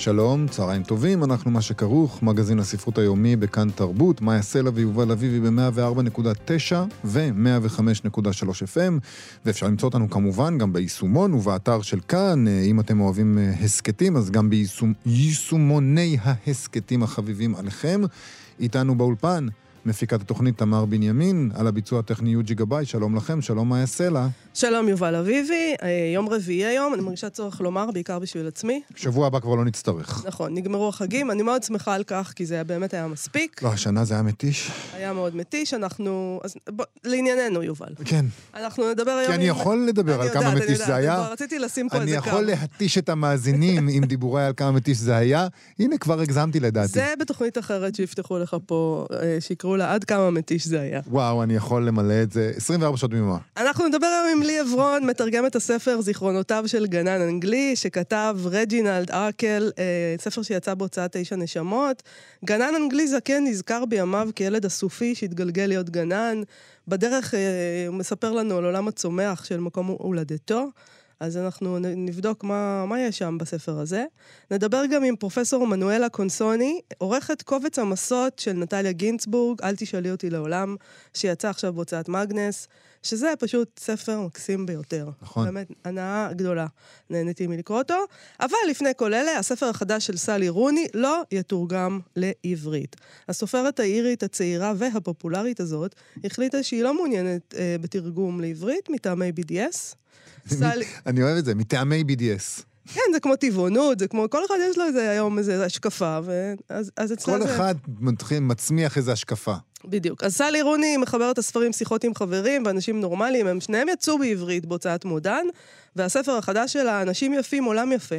שלום, צהריים טובים, אנחנו מה שכרוך, מגזין הספרות היומי בכאן תרבות, מאיה סלע ויובל אביבי ב-104.9 ו-105.3 FM, ואפשר למצוא אותנו כמובן גם ביישומון ובאתר של כאן, אה, אם אתם אוהבים אה, הסכתים, אז גם ביישומוני ההסכתים החביבים עליכם. איתנו באולפן, מפיקת התוכנית תמר בנימין, על הביצוע הטכני יוג'י גבאי, שלום לכם, שלום מאיה סלע. שלום יובל אביבי, אה, יום רביעי היום, אני מרגישה צורך לומר, בעיקר בשביל עצמי. שבוע הבא כבר לא נצטרך. נכון, נגמרו החגים, אני מאוד שמחה על כך, כי זה באמת היה מספיק. לא, השנה זה היה מתיש. היה מאוד מתיש, אנחנו... אז בוא, לענייננו, יובל. כן. אנחנו נדבר היום... כי אני יכול לדבר על כמה מתיש זה היה. אני רציתי לשים פה אני איזה קו. יכול להתיש את המאזינים עם דיבורי על כמה מתיש זה היה. הנה, כבר הגזמתי לדעתי. זה בתוכנית אחרת שיפתחו לך פה, אה, שיקראו לה עד כמה מתיש זה היה. וואו, אני יכול למלא את זה 24 שעות ביממה. אנחנו נדבר היום עם לי עברון, מתרגם את הספר זיכרונותיו של גנן אנגלי, שכתב רג'ינלד ארקל, אה, ספר שיצא בהוצאת תשע נשמות. גנן אנגלי זקן נזכר בימיו כילד אסופי שהתגלגל להיות גנן. בדרך אה, הוא מספר לנו על עולם הצומח של מקום הולדתו. אז אנחנו נבדוק מה, מה יש שם בספר הזה. נדבר גם עם פרופסור מנואלה קונסוני, עורכת קובץ המסות של נטליה גינצבורג, אל תשאלי אותי לעולם, שיצא עכשיו בהוצאת מאגנס, שזה פשוט ספר מקסים ביותר. נכון. באמת, הנאה גדולה. נהניתי מלקרוא אותו. אבל לפני כל אלה, הספר החדש של סלי רוני לא יתורגם לעברית. הסופרת האירית הצעירה והפופולרית הזאת החליטה שהיא לא מעוניינת אה, בתרגום לעברית מטעמי BDS. סלי... אני אוהב את זה, מטעמי BDS. כן, זה כמו טבעונות, זה כמו, כל אחד יש לו איזה היום איזה השקפה, ואז אז אצלה כל זה... אחד מתחיל, מצמיח איזו השקפה. בדיוק. אז סלי רוני מחבר את הספרים שיחות עם חברים ואנשים נורמליים, הם שניהם יצאו בעברית בהוצאת מודן, והספר החדש שלה, אנשים יפים, עולם יפה,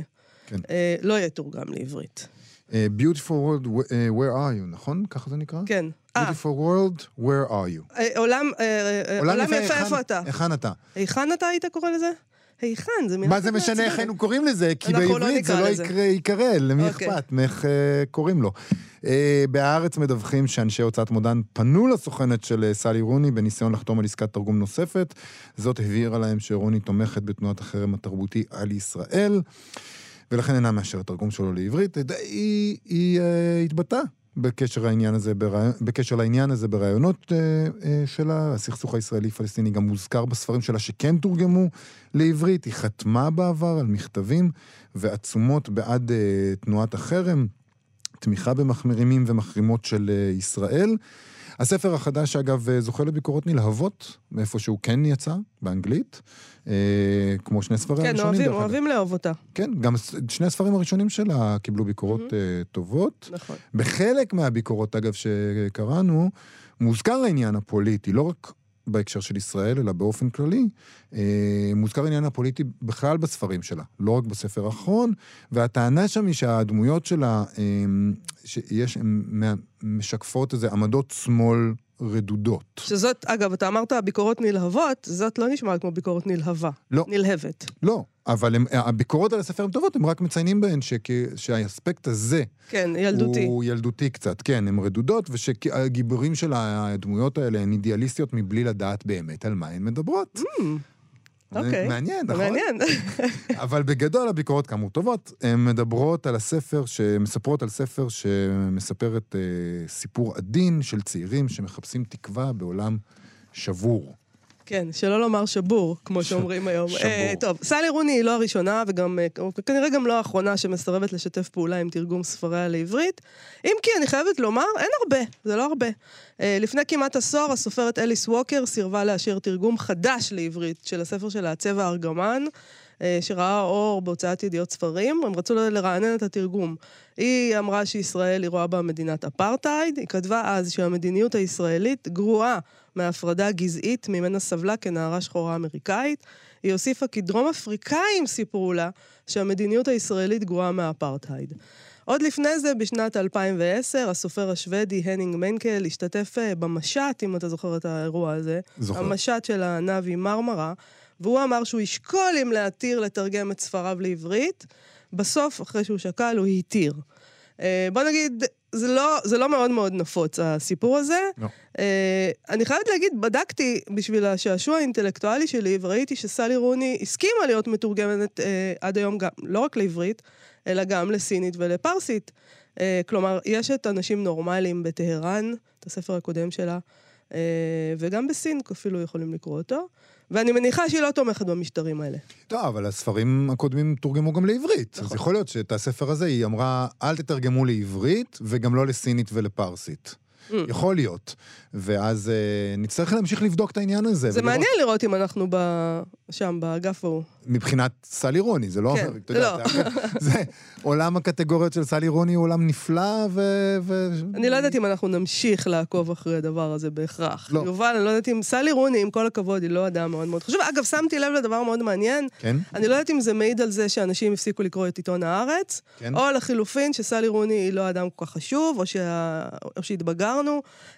כן. אה, לא יתורגם לעברית. אה, Beautiful world, אה, where are you, נכון? ככה זה נקרא? כן. אה, Beautiful world, where are you. עולם, עולם יפה, איפה אתה? היכן אתה? היכן אתה היית קורא לזה? היכן, זה מילה... מה זה משנה איך. היינו קוראים לזה? כי אנחנו לא בעברית זה לא ייקרא, למי אוקיי. אכפת? מאיך אה, קוראים לו. בהארץ מדווחים שאנשי הוצאת מודן פנו לסוכנת של סלי רוני בניסיון לחתום על עסקת תרגום נוספת. זאת הבהירה להם שרוני תומכת בתנועת החרם התרבותי על ישראל, ולכן אינה מאשרת תרגום שלו לעברית. אה, היא, היא אה, התבטאה. בקשר, בקשר לעניין הזה בראיונות אה, אה, שלה, הסכסוך הישראלי-פלסטיני גם מוזכר בספרים שלה שכן תורגמו לעברית, היא חתמה בעבר על מכתבים ועצומות בעד אה, תנועת החרם, תמיכה במחמירים ומחרימות של אה, ישראל. הספר החדש, אגב, אה, זוכה לביקורות נלהבות, מאיפה שהוא כן יצא, באנגלית, אה, כמו שני ספרים כן, הראשונים, אוהבים, דרך אגב. אוהבים לאהוב אותה. כן, גם שני הספרים הראשונים שלה קיבלו ביקורות אה, טובות. נכון. בחלק מהביקורות, אגב, שקראנו, מוזכר העניין הפוליטי, לא רק בהקשר של ישראל, אלא באופן כללי. אה, מוזכר העניין הפוליטי בכלל בספרים שלה, לא רק בספר האחרון, והטענה שם היא שהדמויות שלה, אה, שיש, הן משקפות איזה עמדות שמאל רדודות. שזאת, אגב, אתה אמרת ביקורות נלהבות, זאת לא נשמעת כמו ביקורת נלהבה. לא. נלהבת. לא, אבל הם, הביקורות על הספר הן טובות, הם רק מציינים בהן שכ, שהאספקט הזה כן, ילדותי. הוא ילדותי קצת, כן, הן רדודות, ושהגיבורים של הדמויות האלה הן אידיאליסטיות מבלי לדעת באמת על מה הן מדברות. זה אוקיי. מעניין, נכון? מעניין. אבל בגדול הביקורות כאמור טובות, הן מדברות על הספר, שמספרות על ספר שמספר את אה, סיפור עדין של צעירים שמחפשים תקווה בעולם שבור. כן, שלא לומר שבור, כמו שאומרים היום. שבור. אה, טוב, סלי רוני היא לא הראשונה, וגם, אה, כנראה גם לא האחרונה שמסרבת לשתף פעולה עם תרגום ספריה לעברית. אם כי אני חייבת לומר, אין הרבה, זה לא הרבה. אה, לפני כמעט עשור, הסופרת אליס ווקר סירבה לאשר תרגום חדש לעברית של הספר שלה, הצבע הארגמן. אה, שראה אור בהוצאת ידיעות ספרים, הם רצו לרענן את התרגום. היא אמרה שישראל היא רואה בה מדינת אפרטהייד, היא כתבה אז שהמדיניות הישראלית גרועה מהפרדה גזעית ממנה סבלה כנערה שחורה אמריקאית. היא הוסיפה כי דרום אפריקאים סיפרו לה שהמדיניות הישראלית גרועה מהאפרטהייד. עוד לפני זה, בשנת 2010, הסופר השוודי הנינג מנקל השתתף אה, במשט, אם אתה זוכר את האירוע הזה. זוכר. המשט של המאווי מרמרה, והוא אמר שהוא ישקול אם להתיר לתרגם את ספריו לעברית. בסוף, אחרי שהוא שקל, הוא התיר. אה, בוא נגיד, זה לא, זה לא מאוד מאוד נפוץ, הסיפור הזה. לא. אה, אני חייבת להגיד, בדקתי בשביל השעשוע האינטלקטואלי שלי, וראיתי שסלי רוני הסכימה להיות מתורגמת אה, עד היום גם, לא רק לעברית, אלא גם לסינית ולפרסית. אה, כלומר, יש את אנשים נורמליים בטהרן, את הספר הקודם שלה, וגם בסין אפילו יכולים לקרוא אותו, ואני מניחה שהיא לא תומכת במשטרים האלה. טוב, אבל הספרים הקודמים תורגמו גם לעברית. אז יכול להיות שאת הספר הזה היא אמרה, אל תתרגמו לעברית, וגם לא לסינית ולפרסית. Mm. יכול להיות. ואז אה, נצטרך להמשיך לבדוק את העניין הזה. זה ולראות- מעניין לראות אם אנחנו ב... שם, באגף ההוא. מבחינת סלי רוני, זה לא... כן, אתה יודע, לא. זה, זה עולם הקטגוריות של סלי רוני הוא עולם נפלא, ו... ו... אני לא יודעת אם אנחנו נמשיך לעקוב אחרי הדבר הזה בהכרח. לא. יובל, אני לא יודעת אם... סלי רוני, עם כל הכבוד, היא לא אדם מאוד מאוד חשוב. אגב, שמתי לב לדבר מאוד מעניין. כן? אני לא יודעת אם זה מעיד על זה שאנשים הפסיקו לקרוא את עיתון הארץ, כן. או לחילופין, שסלי רוני היא לא אדם כל כך חשוב, או, שה... או שהתבגרנו.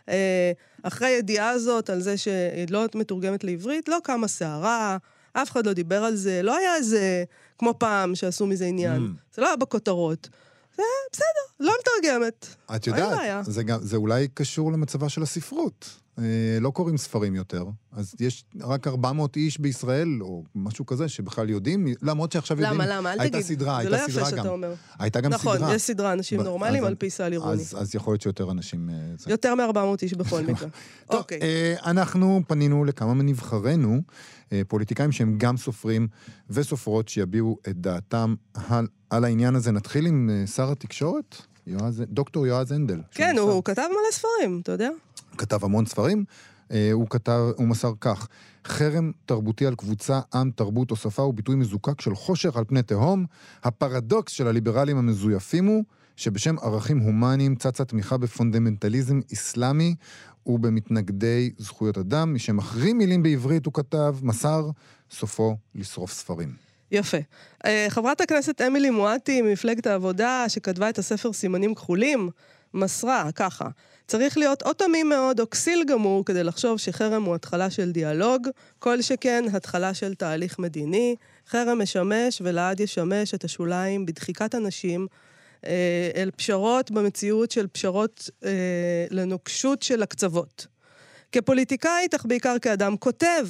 אה, אחרי הידיעה הזאת על זה שהיא לא מתורגמת לעברית, לא קמה סערה, אף אחד לא דיבר על זה, לא היה איזה, כמו פעם, שעשו מזה עניין. Mm. זה לא היה בכותרות. זה בסדר, לא מתרגמת. את יודעת. זה, גם, זה אולי קשור למצבה של הספרות. אה, לא קוראים ספרים יותר, אז יש רק 400 איש בישראל, או משהו כזה, שבכלל יודעים, למרות שעכשיו יודעים. למה, למה? אל הייתה תגיד. סדרה, זה לא הייתה יפה סדרה שאתה גם. אומר. הייתה גם נכון, סדרה. יש סדרה אנשים ב- נורמליים אז- על פי סלי רוני. אז, אז יכול להיות שיותר אנשים... אה. יותר מ-400 איש בכל מקרה. טוב, אוקיי. אה, אנחנו פנינו לכמה מנבחרינו, פוליטיקאים שהם גם סופרים וסופרות, שיביעו את דעתם על, על העניין הזה. נתחיל עם שר התקשורת, יועז, דוקטור יועז הנדל. כן, שהוא הוא כתב מלא ספרים, אתה יודע? כתב המון ספרים. אה, הוא כתב, הוא מסר כך: חרם תרבותי על קבוצה, עם, תרבות או שפה הוא ביטוי מזוקק של חושך על פני תהום. הפרדוקס של הליברלים המזויפים הוא שבשם ערכים הומניים צצה תמיכה בפונדמנטליזם אסלאמי ובמתנגדי זכויות אדם. מי שמחרים מילים בעברית, הוא כתב, מסר, סופו לשרוף ספרים. יפה. אה, חברת הכנסת אמילי מואטי ממפלגת העבודה, שכתבה את הספר סימנים כחולים, מסרה ככה: צריך להיות או תמים מאוד או כסיל גמור כדי לחשוב שחרם הוא התחלה של דיאלוג, כל שכן התחלה של תהליך מדיני. חרם משמש ולעד ישמש את השוליים בדחיקת אנשים אה, אל פשרות במציאות של פשרות אה, לנוקשות של הקצוות. כפוליטיקאית, אך בעיקר כאדם כותב,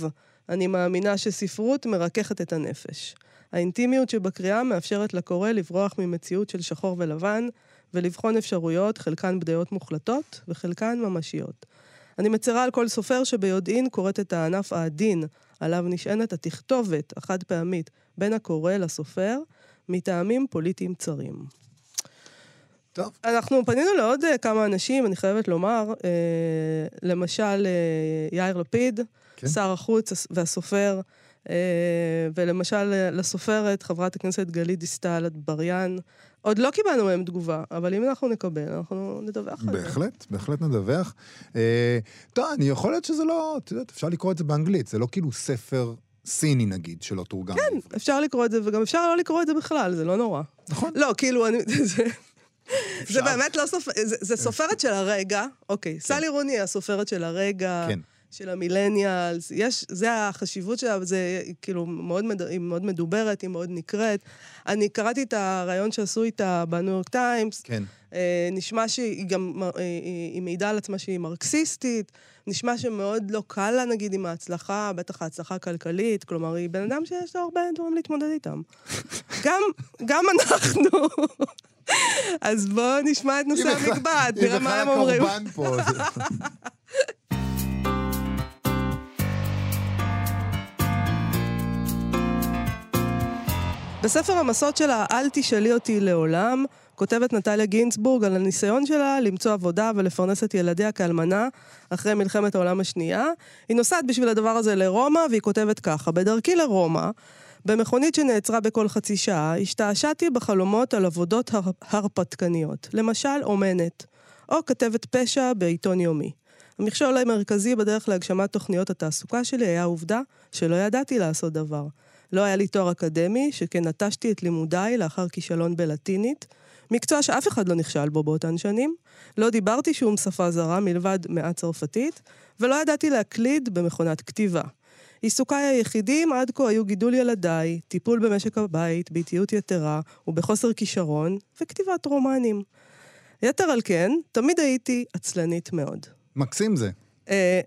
אני מאמינה שספרות מרככת את הנפש. האינטימיות שבקריאה מאפשרת לקורא לברוח ממציאות של שחור ולבן, ולבחון אפשרויות, חלקן בדעות מוחלטות וחלקן ממשיות. אני מצרה על כל סופר שביודעין קוראת את הענף העדין, עליו נשענת התכתובת החד פעמית בין הקורא לסופר, מטעמים פוליטיים צרים. טוב. אנחנו פנינו לעוד אה, כמה אנשים, אני חייבת לומר, אה, למשל אה, יאיר לפיד, כן. שר החוץ הס- והסופר, ולמשל אה, לסופרת, חברת הכנסת גלית דיסטל אטבריאן. עוד לא קיבלנו מהם תגובה, אבל אם אנחנו נקבל, אנחנו נדווח על זה. בהחלט, בהחלט נדווח. אה, טוב, אני יכול להיות שזה לא, את יודעת, אפשר לקרוא את זה באנגלית, זה לא כאילו ספר סיני נגיד, שלא תורגם. כן. אפשר לקרוא את זה, וגם אפשר לא לקרוא את זה בכלל, זה לא נורא. נכון. לא, כאילו, אני... זה- באמת לא סופרת, זה, סופרת של הרגע, אוקיי, סלי רוני הסופרת של הרגע, כן. של המילניאלס, יש, זה החשיבות שלה, זה כאילו מאוד, היא מאוד מדוברת, היא מאוד נקראת. אני קראתי את הרעיון שעשו איתה בניו יורק טיימס, כן. אה, נשמע שהיא גם, אה, היא, היא מעידה על עצמה שהיא מרקסיסטית, נשמע שמאוד לא קל לה, נגיד, עם ההצלחה, בטח ההצלחה הכלכלית, כלומר, היא בן אדם שיש לו הרבה דברים להתמודד איתם. גם, גם אנחנו. אז בואו נשמע את נושא היא בכלל- היא נראה מה הם בכלל אומרים. הקורבן פה. בספר המסות שלה, "אל תשאלי אותי לעולם", כותבת נטליה גינצבורג על הניסיון שלה למצוא עבודה ולפרנס את ילדיה כאלמנה אחרי מלחמת העולם השנייה. היא נוסעת בשביל הדבר הזה לרומא, והיא כותבת ככה: בדרכי לרומא, במכונית שנעצרה בכל חצי שעה, השתעשעתי בחלומות על עבודות הר... הרפתקניות. למשל, אומנת, או כתבת פשע בעיתון יומי. המכשול המרכזי בדרך להגשמת תוכניות התעסוקה שלי היה העובדה שלא ידעתי לעשות דבר. לא היה לי תואר אקדמי, שכן נטשתי את לימודיי לאחר כישלון בלטינית, מקצוע שאף אחד לא נכשל בו באותן שנים. לא דיברתי שום שפה זרה מלבד מעט צרפתית, ולא ידעתי להקליד במכונת כתיבה. עיסוקיי היחידים עד כה היו גידול ילדיי, טיפול במשק הבית, באיטיות יתרה ובחוסר כישרון, וכתיבת רומנים. יתר על כן, תמיד הייתי עצלנית מאוד. מקסים זה. אה,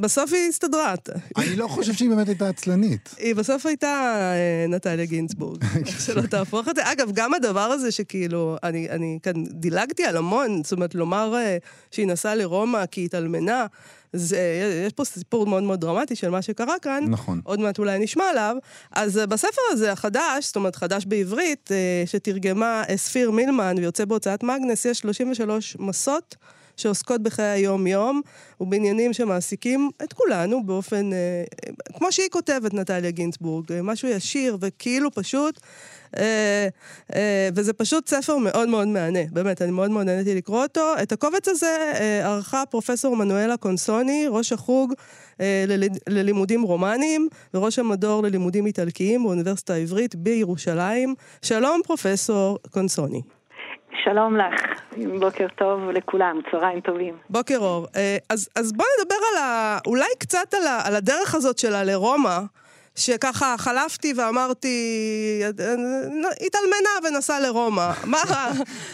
בסוף היא הסתדרה. אני לא חושב שהיא באמת הייתה עצלנית. היא בסוף הייתה אה, נטליה גינצבורג, שלא תהפוך את זה. אגב, גם הדבר הזה שכאילו, אני, אני כאן דילגתי על המון, זאת אומרת, לומר אה, שהיא נסעה לרומא כי היא התאלמנה, זה, יש פה סיפור מאוד מאוד דרמטי של מה שקרה כאן. נכון. עוד מעט אולי נשמע עליו. אז בספר הזה, החדש, זאת אומרת, חדש בעברית, שתרגמה ספיר מילמן ויוצא בהוצאת מאגנס, יש 33 מסות. שעוסקות בחיי היום-יום ובעניינים שמעסיקים את כולנו באופן, אה, כמו שהיא כותבת, נטליה גינצבורג, אה, משהו ישיר וכאילו פשוט. אה, אה, וזה פשוט ספר מאוד מאוד מהנה, באמת, אני מאוד מאוד נהניתי לקרוא אותו. את הקובץ הזה אה, ערכה פרופסור מנואלה קונסוני, ראש החוג אה, לל, ללימודים רומניים וראש המדור ללימודים איטלקיים באוניברסיטה העברית בירושלים. שלום, פרופסור קונסוני. שלום לך, בוקר טוב לכולם, צהריים טובים. בוקר אור. אה, אז, אז בואי נדבר על ה... אולי קצת על, ה, על הדרך הזאת שלה לרומא, שככה חלפתי ואמרתי, התאלמנה ונסעה לרומא. מה,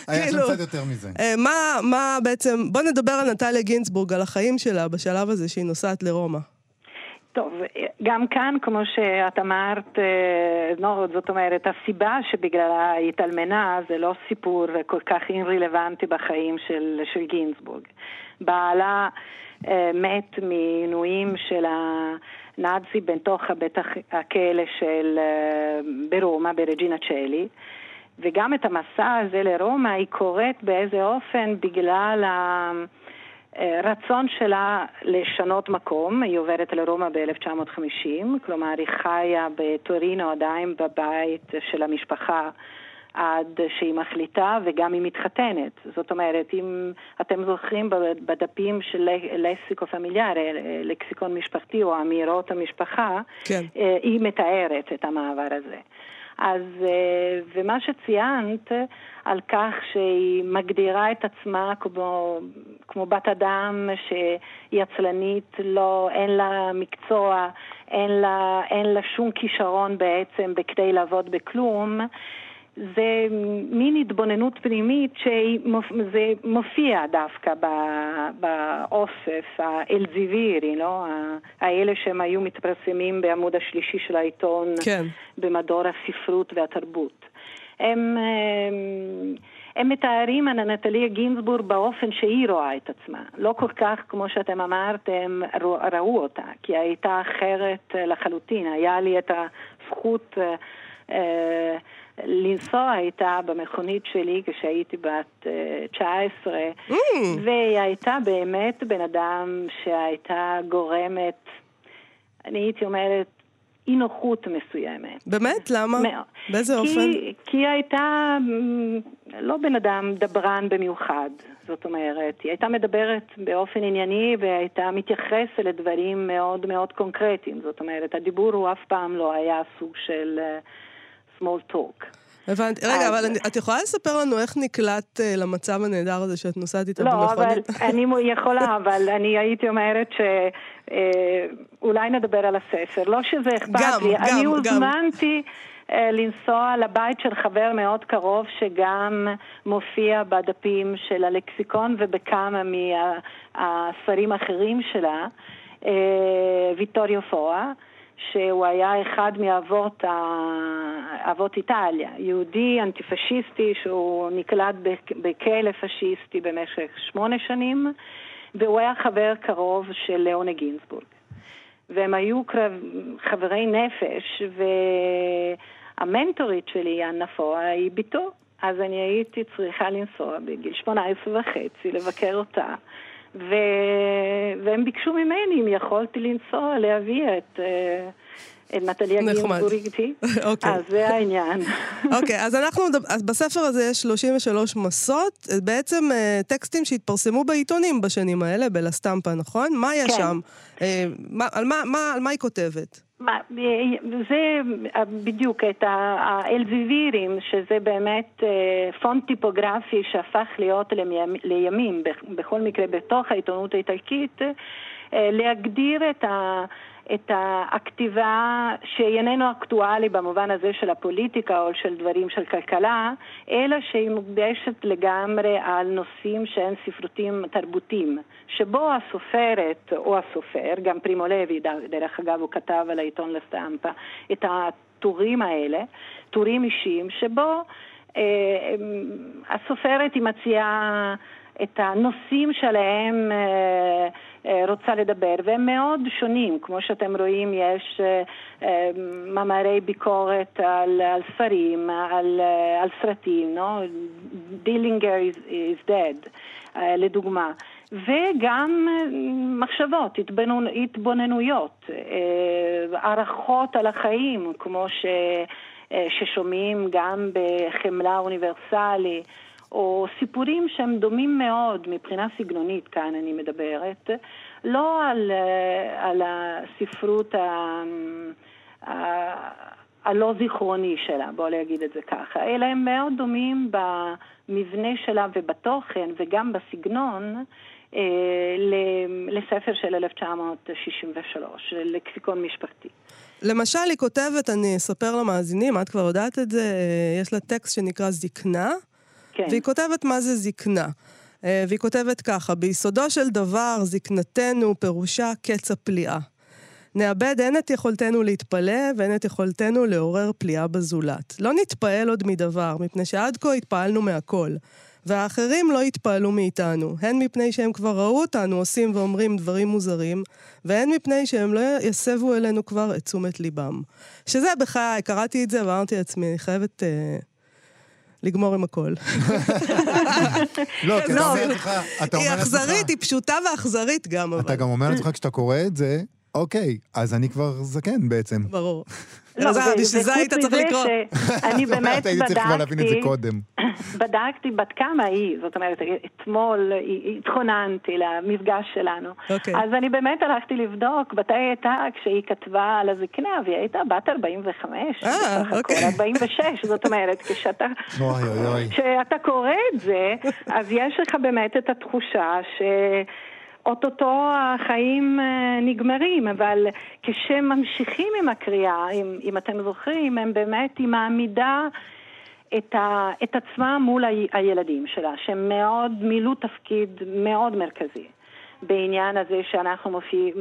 היה כאילו... היה שם קצת יותר מזה. אה, מה, מה בעצם... בוא נדבר על נטליה גינצבורג, על החיים שלה בשלב הזה שהיא נוסעת לרומא. טוב, גם כאן, כמו שאת אמרת, לא, זאת אומרת, הסיבה שבגללה היא התאלמנה זה לא סיפור כל כך אינרלוונטי בחיים של, של גינזבורג. בעלה אה, מת מעינויים של הנאצי בתוך בית הכלא של אה, ברומא, ברג'ינה צ'לי. וגם את המסע הזה לרומא היא קוראת באיזה אופן בגלל ה... רצון שלה לשנות מקום, היא עוברת לרומא ב-1950, כלומר היא חיה בטורינו עדיין בבית של המשפחה עד שהיא מחליטה וגם היא מתחתנת. זאת אומרת, אם אתם זוכרים בדפים של לסיקו פמיליארי, לקסיקון משפחתי או אמירות המשפחה, כן. אה, היא מתארת את המעבר הזה. אז, אה, ומה שציינת על כך שהיא מגדירה את עצמה כמו, כמו בת אדם שהיא עצלנית, לא, אין לה מקצוע, אין לה, אין לה שום כישרון בעצם בכדי לעבוד בכלום, זה מין התבוננות פנימית שזה מופיע דווקא באוסף האלזיבירי, לא? האלה שהם היו מתפרסמים בעמוד השלישי של העיתון כן. במדור הספרות והתרבות. הם, הם, הם מתארים על נטליה גינזבורג באופן שהיא רואה את עצמה. לא כל כך, כמו שאתם אמרתם, ראו אותה, כי הייתה אחרת לחלוטין. היה לי את הזכות... אה, לנסוע איתה במכונית שלי כשהייתי בת 19, אה, mm. והיא הייתה באמת בן אדם שהייתה גורמת, אני הייתי אומרת, אי נוחות מסוימת. באמת? למה? מאוד. באיזה כי, אופן? כי היא הייתה לא בן אדם דברן במיוחד, זאת אומרת, היא הייתה מדברת באופן ענייני והייתה מתייחסת לדברים מאוד מאוד קונקרטיים, זאת אומרת, הדיבור הוא אף פעם לא היה סוג של... Uh, small talk. הבנתי. רגע, אבל את יכולה לספר לנו איך נקלט אה, למצב הנהדר הזה שאת נוסעת איתה במכונית? לא, אבל אני יכולה, אבל אני הייתי אומרת שאולי אה, נדבר על הספר. לא שזה אכפת לי. אני הוזמנתי אה, לנסוע לבית של חבר מאוד קרוב שגם מופיע בדפים של הלקסיקון ובכמה מהספרים האחרים שלה, ויטוריו פואה. שהוא היה אחד מאבות אבות איטליה, יהודי אנטיפשיסטי שהוא נקלט בכלא פשיסטי במשך שמונה שנים, והוא היה חבר קרוב של ליאונה גינזבורג. והם היו חברי נפש, והמנטורית שלי, אנה פואה, היא בתו. אז אני הייתי צריכה לנסוע בגיל 18 וחצי לבקר אותה. ו... והם ביקשו ממני אם יכולתי לנסוע, להביא את, אה, גינזבורג איתי. אוקיי. אז זה העניין. אוקיי, אז אנחנו, אז בספר הזה יש 33 מסות, בעצם אה, טקסטים שהתפרסמו בעיתונים בשנים האלה, בלסטמפה, נכון? מה היה כן. שם? אה, על מה- היא כותבת? זה בדיוק את האלזיבירים, שזה באמת אה, פונט טיפוגרפי שהפך להיות לימים, לימים בכ- בכל מקרה בתוך העיתונות האיטלקית, אה, להגדיר את ה... את הכתיבה שהיא איננו אקטואלי במובן הזה של הפוליטיקה או של דברים של כלכלה, אלא שהיא מוקדשת לגמרי על נושאים שהם ספרותיים תרבותיים, שבו הסופרת או הסופר, גם פרימו לוי, דרך אגב, הוא כתב על העיתון לסטמפה, את הטורים האלה, טורים אישיים, שבו אה, הסופרת היא מציעה את הנושאים שעליהם אה, רוצה לדבר, והם מאוד שונים. כמו שאתם רואים, יש אה, אה, מאמרי ביקורת על, על ספרים, על, אה, על סרטים, no? דילינגר is, is dead, אה, לדוגמה. וגם אה, מחשבות, התבוננו- התבוננויות, אה, הערכות על החיים, כמו ש, אה, ששומעים גם בחמלה אוניברסלי. או סיפורים שהם דומים מאוד מבחינה סגנונית, כאן אני מדברת, לא על, אה, על הספרות ה- הלא זיכרוני שלה, בוא נגיד את זה ככה, אלא הם מאוד דומים במבנה שלה ובתוכן וגם בסגנון אה, לספר של 1963, לקסיקון משפחתי. למשל, היא כותבת, אני אספר למאזינים, את כבר יודעת את זה, אה, יש לה טקסט שנקרא זקנה, כן. והיא כותבת מה זה זקנה. אה, והיא כותבת ככה, ביסודו של דבר, זקנתנו פירושה קץ הפליאה. נאבד הן את יכולתנו להתפלא והן את יכולתנו לעורר פליאה בזולת. לא נתפעל עוד מדבר, מפני שעד כה התפעלנו מהכל. והאחרים לא יתפעלו מאיתנו, הן מפני שהם כבר ראו אותנו עושים ואומרים דברים מוזרים, והן מפני שהם לא יסבו אלינו כבר את תשומת ליבם. שזה בחיי, קראתי את זה ואמרתי לעצמי, אני חייבת אה, לגמור עם הכל. לא, כי אתה לא, אומר לעצמך, היא אכזרית, היא פשוטה ואכזרית גם, אבל. אתה גם אומר לעצמך כשאתה קורא את זה, אוקיי, אז אני כבר זקן בעצם. ברור. לא, בשביל זה היית צריך מזה לקרוא. שאני באמת הייתי צריך כבר להבין את זה בדקתי, קודם. בדקתי בת כמה היא, זאת אומרת, אתמול התכוננתי למפגש שלנו. אוקיי. אז אני באמת הלכתי לבדוק מתי הייתה כשהיא כתבה על הזקנה, והיא הייתה בת 45, אה, אוקיי. 46, זאת אומרת, כשאתה... אוי אוי אוי. כשאתה קורא את זה, אז יש לך באמת את התחושה ש... אוטוטו החיים אה, נגמרים, אבל כשממשיכים עם הקריאה, אם, אם אתם זוכרים, הם באמת, היא מעמידה את, ה, את עצמה מול ה, הילדים שלה, שהם מאוד מילאו תפקיד מאוד מרכזי. בעניין הזה שאנחנו מופיע,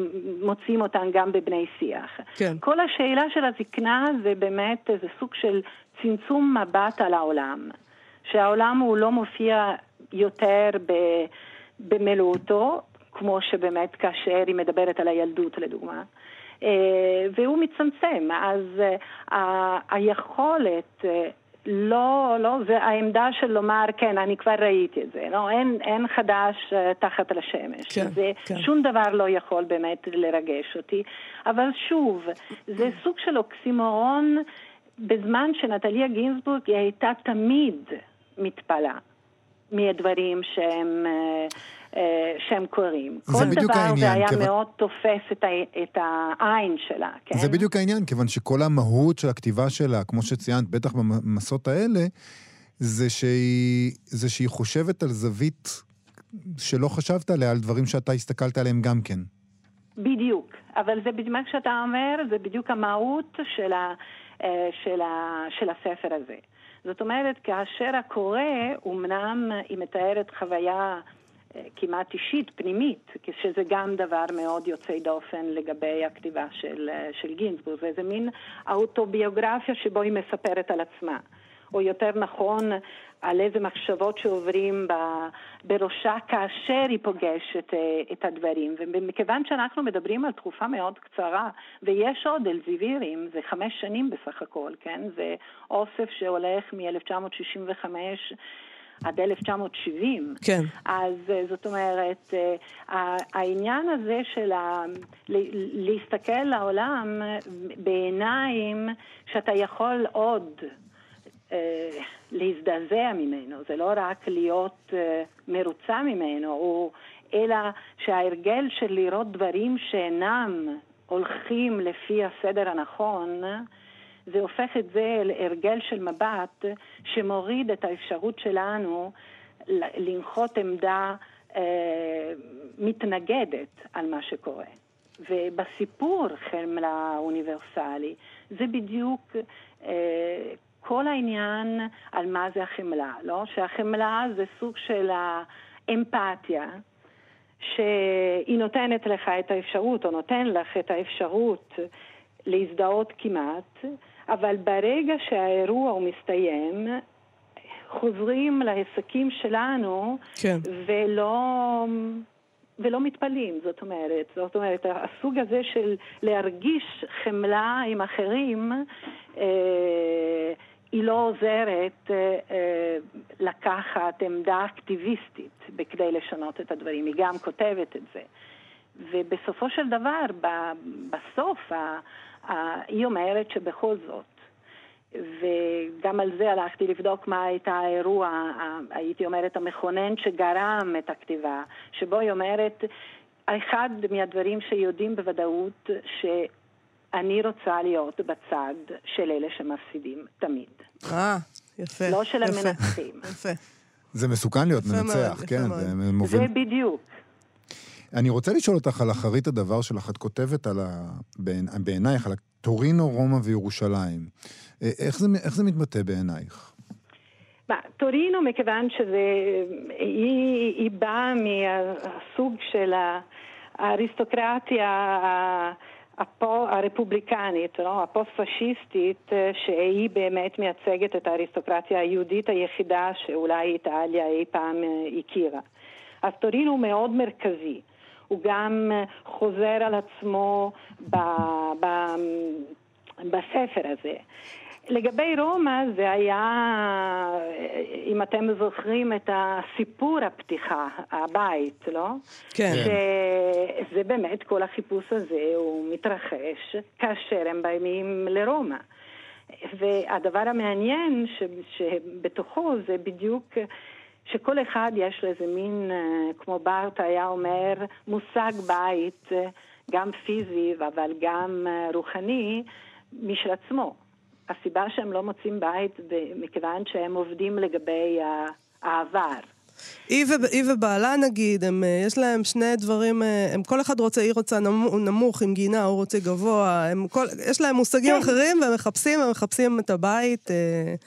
מוצאים אותן גם בבני שיח. כן. כל השאלה של הזקנה זה באמת איזה סוג של צמצום מבט על העולם. שהעולם הוא לא מופיע יותר ב, במלואותו, כמו שבאמת כאשר היא מדברת על הילדות לדוגמה. אה, והוא מצמצם, אז אה, היכולת אה, לא, לא, זה העמדה של לומר, כן, אני כבר ראיתי את זה, לא, אין, אין חדש אה, תחת לשמש. כן, זה, כן. שום דבר לא יכול באמת לרגש אותי, אבל שוב, זה סוג של אוקסימורון בזמן שנטליה גינזבורג היא הייתה תמיד מתפלאה מהדברים שהם... אה, שהם קוראים. זה כל בדיוק דבר העניין, זה היה כיוון- מאוד תופס את, ה, את העין שלה, כן? זה בדיוק העניין, כיוון שכל המהות של הכתיבה שלה, כמו שציינת, בטח במסות האלה, זה שהיא, זה שהיא חושבת על זווית שלא חשבת עליה, על דברים שאתה הסתכלת עליהם גם כן. בדיוק, אבל זה בדיוק מה שאתה אומר, זה בדיוק המהות של, ה, אה, של, ה, של הספר הזה. זאת אומרת, כאשר הקורא, אמנם היא מתארת חוויה אה, כמעט אישית, פנימית, שזה גם דבר מאוד יוצא דופן לגבי הכתיבה של, אה, של גינזבורג. זה מין אוטוביוגרפיה שבו היא מספרת על עצמה. או יותר נכון, על איזה מחשבות שעוברים ב- בראשה כאשר היא פוגשת אה, את הדברים. ומכיוון שאנחנו מדברים על תקופה מאוד קצרה, ויש עוד אלזיבירים, זה חמש שנים בסך הכל, כן? זה אוסף שהולך מ-1965 עד 1970. כן. אז אה, זאת אומרת, אה, העניין הזה של ה... להסתכל לעולם בעיניים שאתה יכול עוד אה, להזדעזע ממנו, זה לא רק להיות מרוצה ממנו, אלא שההרגל של לראות דברים שאינם הולכים לפי הסדר הנכון, זה הופך את זה להרגל של מבט שמוריד את האפשרות שלנו לנחות עמדה אה, מתנגדת על מה שקורה. ובסיפור חמלה אוניברסלי זה בדיוק אה, כל העניין על מה זה החמלה, לא? שהחמלה זה סוג של האמפתיה שהיא נותנת לך את האפשרות, או נותן לך את האפשרות להזדהות כמעט, אבל ברגע שהאירוע הוא מסתיים, חוזרים לעסקים שלנו, כן. ולא, ולא מתפלאים, זאת אומרת. זאת אומרת, הסוג הזה של להרגיש חמלה עם אחרים, אה, היא לא עוזרת אה, אה, לקחת עמדה אקטיביסטית בכדי לשנות את הדברים, היא גם כותבת את זה. ובסופו של דבר, בסוף, היא אומרת שבכל זאת, וגם על זה הלכתי לבדוק מה הייתה האירוע, הייתי אומרת, המכונן שגרם את הכתיבה, שבו היא אומרת, אחד מהדברים שיודעים בוודאות, שאני רוצה להיות בצד של אלה שמפסידים, תמיד. אה, יפה. לא של יפה, המנצחים. יפה. זה מסוכן להיות מנצח, מאוד, כן. זה. מוביל... זה בדיוק. אני רוצה לשאול אותך על אחרית הדבר שלך. את כותבת על ה... בעיני- בעינייך, על טורינו, רומא וירושלים. אה, איך זה, איך זה מתבטא בעינייך? טורינו, מכיוון שזה, היא, היא באה מהסוג של האריסטוקרטיה הרפובליקנית, לא? הפוסט-פשיסטית, אה, שהיא באמת מייצגת את האריסטוקרטיה היהודית היחידה שאולי איטליה אי פעם אה, הכירה. אז טורינו מאוד מרכזי. הוא גם אה, חוזר על עצמו ב, ב, בספר הזה. לגבי רומא זה היה, אם אתם זוכרים את הסיפור הפתיחה, הבית, לא? כן. שזה באמת, כל החיפוש הזה הוא מתרחש כאשר הם באים לרומא. והדבר המעניין ש, שבתוכו זה בדיוק שכל אחד יש לו איזה מין, אה, כמו בארט היה אומר, מושג בית, אה, גם פיזי אבל גם אה, רוחני, משל עצמו. הסיבה שהם לא מוצאים בית מכיוון שהם עובדים לגבי העבר. היא, וב, היא ובעלה נגיד, הם, אה, יש להם שני דברים, אה, הם כל אחד רוצה, היא רוצה נמוך, נמוך עם גינה, הוא רוצה גבוה, הם כל, יש להם מושגים כן. אחרים והם מחפשים, הם מחפשים את הבית. אה,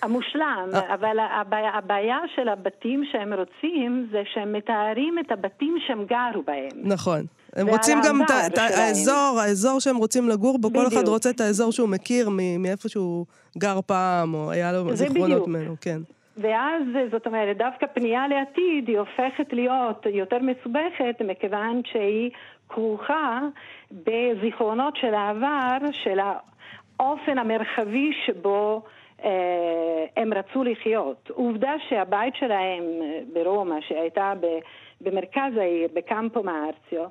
המושלם. אבל הבעיה, הבעיה של הבתים שהם רוצים זה שהם מתארים את הבתים שהם גרו בהם. נכון. הם רוצים גם את. האזור, האזור שהם רוצים לגור בו, כל אחד. רוצה את האזור שהוא מכיר מאיפה שהוא גר פעם, או היה לו זיכרונות. ממנו, כן. ואז, זאת אומרת, דווקא פנייה לעתיד היא הופכת להיות יותר מסובכת, מכיוון שהיא כרוכה בזיכרונות של העבר, של האופן המרחבי שבו אה, הם רצו לחיות. עובדה שהבית שלהם אה, ברומא, שהייתה במרכז העיר, בקמפו מארציו,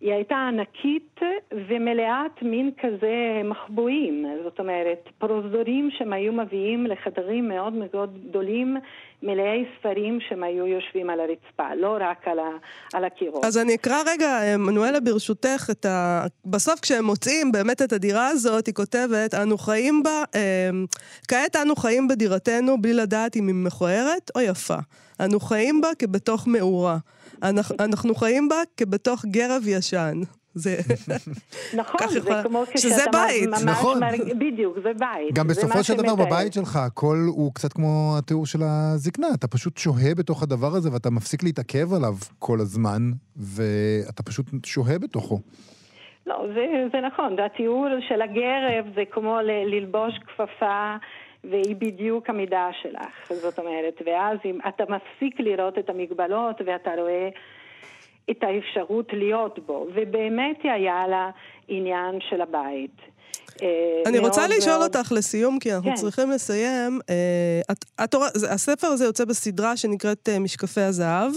היא הייתה ענקית ומלאת מין כזה מחבואים, זאת אומרת, פרוזדורים שהם היו מביאים לחדרים מאוד מאוד גדולים, מלאי ספרים שהם היו יושבים על הרצפה, לא רק על, ה, על הקירות. אז אני אקרא רגע, מנואלה, ברשותך, את ה... בסוף כשהם מוצאים באמת את הדירה הזאת, היא כותבת, אנו חיים בה, אה, כעת אנו חיים בדירתנו בלי לדעת אם היא מכוערת או יפה. אנו חיים בה כבתוך מאורה. אנחנו, אנחנו חיים בה כבתוך גרב ישן. זה... נכון, זה יכולה- כמו שזה כשאתה בית. ממש נכון. מרג... בדיוק, זה בית. גם בסופו של דבר. בבית שלך הכל הוא קצת כמו התיאור של הזקנה, אתה פשוט שוהה בתוך הדבר הזה ואתה מפסיק להתעכב עליו כל הזמן, ואתה פשוט שוהה בתוכו. לא, זה, זה נכון, התיאור של הגרב זה כמו ל- ללבוש כפפה והיא בדיוק המידה שלך, זאת אומרת, ואז אם אתה מפסיק לראות את המגבלות ואתה רואה את האפשרות להיות בו, ובאמת היה לה עניין של הבית. אה, אני רוצה לשאול אותך לסיום, כי אנחנו כן. צריכים לסיים. אה, הספר הזה יוצא בסדרה שנקראת אה, משקפי הזהב,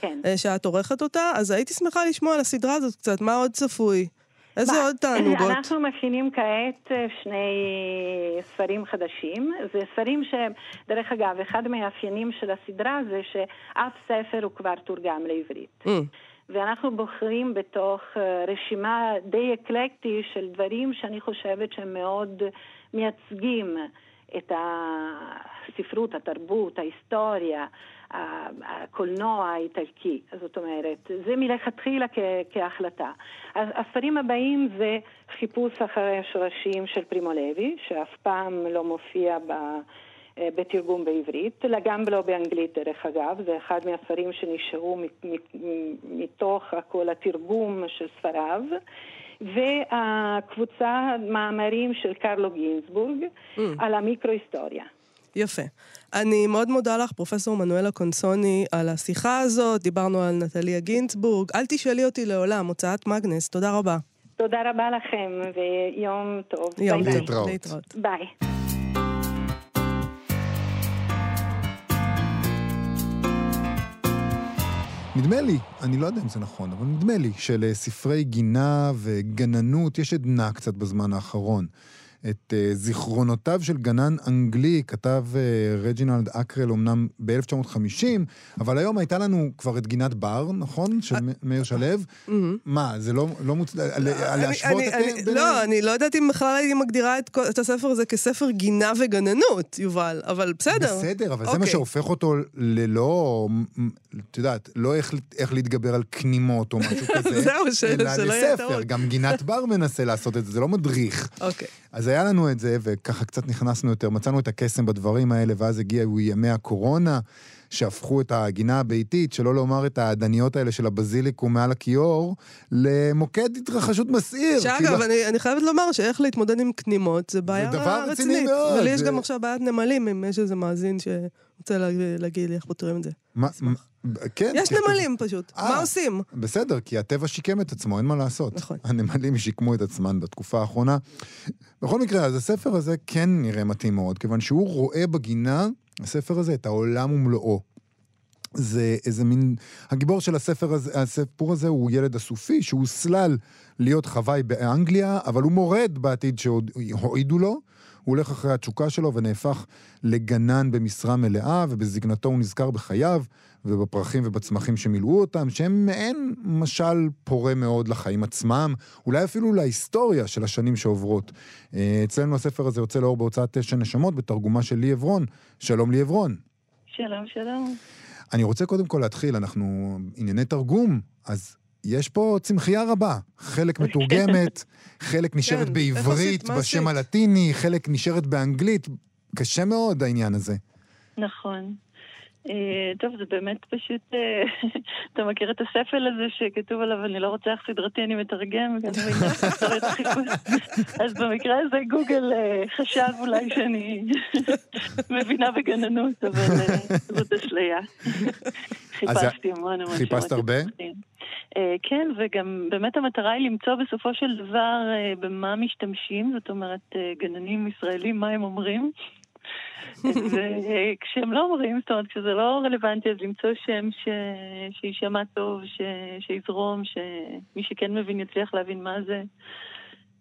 כן. שאת עורכת אותה, אז הייתי שמחה לשמוע על הסדרה הזאת קצת, מה עוד צפוי? איזה עוד תענוגות? אנחנו מכינים כעת אה, שני ספרים חדשים. זה ספרים ש... דרך אגב, אחד המאפיינים של הסדרה זה שאף ספר הוא כבר תורגם לעברית. Mm, ואנחנו בוחרים בתוך אה, רשימה די אקלקטי של דברים שאני חושבת שהם מאוד מייצגים את הספרות, התרבות, ההיסטוריה, הקולנוע האיטלקי. זאת אומרת, זה מלכתחילה כהחלטה. אז הספרים הבאים זה חיפוש אחרי השורשים של פרימו לוי, שאף פעם לא מופיע ב... אה, בתרגום בעברית, אלא גם לא באנגלית דרך אגב, זה אחד מהספרים שנשארו מתוך כל התרגום של ספריו, והקבוצה מאמרים של קרלו גינזבורג על המיקרו-היסטוריה. יפה. אני מאוד מודה לך, פרופסור מנואלה קונסוני, על השיחה הזאת, דיברנו על נטליה גינצבורג. אל תשאלי אותי לעולם, הוצאת מגנס, תודה רבה. תודה רבה לכם ויום טוב. יום ביי טוב. להתראות. להתראות. ביי. נדמה לי, אני לא יודע אם זה נכון, אבל נדמה לי שלספרי גינה וגננות יש עדנה קצת בזמן האחרון. את uh, זיכרונותיו של גנן אנגלי כתב uh, רג'ינלד אקרל אמנם ב-1950, אבל היום הייתה לנו כבר את גינת בר, נכון? של מ- מאיר שלו. מה, זה לא, לא מוצדק? להשוות את ביניהם? לא, אני לא יודעת אם בכלל הייתי מגדירה את הספר הזה כספר גינה וגננות, יובל, אבל בסדר. בסדר, אבל זה מה אוקיי. שהופך אותו ללא, את יודעת, לא איך, להתגבר על כנימות או משהו כזה, אלא לספר. גם גינת בר מנסה לעשות את זה, זה לא מדריך. אוקיי. אז היה לנו את זה, וככה קצת נכנסנו יותר, מצאנו את הקסם בדברים האלה, ואז הגיעו ימי הקורונה, שהפכו את הגינה הביתית, שלא לומר את העדניות האלה של הבזיליקום מעל הכיור, למוקד התרחשות מסעיר. שאגב, כאילו- אני, אני חייבת לומר שאיך להתמודד עם כנימות זה בעיה דבר רציני רצינית. מאוד, ולי יש זה- גם עכשיו בעיית נמלים, אם יש איזה מאזין שרוצה לה- להגיד לי איך פותרים את זה. מה- כן. יש תכתוב- נמלים פשוט, אה. מה עושים? בסדר, כי הטבע שיקם את עצמו, אין מה לעשות. נכון. הנמלים שיקמו את עצמם בתקופה האחרונה. בכל מקרה, אז הספר הזה כן נראה מתאים מאוד, כיוון שהוא רואה בגינה, הספר הזה, את העולם ומלואו. זה איזה מין... הגיבור של הספר הזה, הסיפור הזה הוא ילד אסופי שהוסלל להיות חוואי באנגליה, אבל הוא מורד בעתיד שהועידו לו. הוא הולך אחרי התשוקה שלו ונהפך לגנן במשרה מלאה, ובזקנתו הוא נזכר בחייו ובפרחים ובצמחים שמילאו אותם, שהם מעין משל פורה מאוד לחיים עצמם, אולי אפילו להיסטוריה של השנים שעוברות. אה, אצלנו הספר הזה יוצא לאור בהוצאת תשע נשמות, בתרגומה של לי עברון. שלום לי עברון. שלום, שלום. אני רוצה קודם כל להתחיל, אנחנו ענייני תרגום, אז יש פה צמחייה רבה. חלק מתורגמת, חלק נשארת כן, בעברית בשם? הלטיני, חלק נשארת באנגלית. קשה מאוד העניין הזה. נכון. אה, טוב, זה באמת פשוט, אה, אתה מכיר את הספל הזה שכתוב עליו, אני לא רוצח סדרתי, אני מתרגם. אז במקרה הזה גוגל אה, חשב אולי שאני מבינה בגננות, אבל זאת אשליה. חיפשתי המון המון חיפשת שמות הרבה? יפים. אה, כן, וגם באמת המטרה היא למצוא בסופו של דבר במה משתמשים, זאת אומרת, גננים ישראלים, מה הם אומרים. וכשהם לא אומרים, זאת אומרת, כשזה לא רלוונטי, אז למצוא שם ש... שיישמע טוב, ש... שיזרום, שמי שכן מבין יצליח להבין מה זה.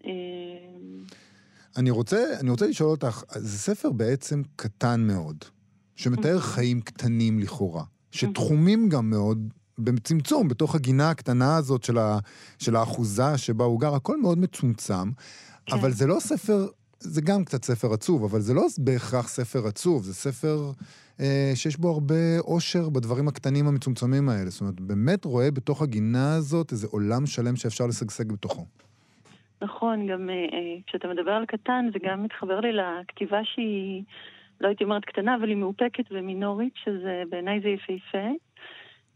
אה, אני רוצה, אני רוצה לשאול אותך, זה ספר בעצם קטן מאוד, שמתאר חיים קטנים לכאורה, שתחומים גם מאוד בצמצום, בתוך הגינה הקטנה הזאת של, ה, של האחוזה שבה הוא גר, הכל מאוד מצומצם, כן. אבל זה לא ספר, זה גם קצת ספר עצוב, אבל זה לא בהכרח ספר עצוב, זה ספר אה, שיש בו הרבה אושר בדברים הקטנים המצומצמים האלה. זאת אומרת, באמת רואה בתוך הגינה הזאת איזה עולם שלם שאפשר לשגשג בתוכו. נכון, גם אה, אה, כשאתה מדבר על קטן, זה גם מתחבר לי לכתיבה שהיא, לא הייתי אומרת קטנה, אבל היא מאופקת ומינורית, שזה בעיניי זה יפהפה.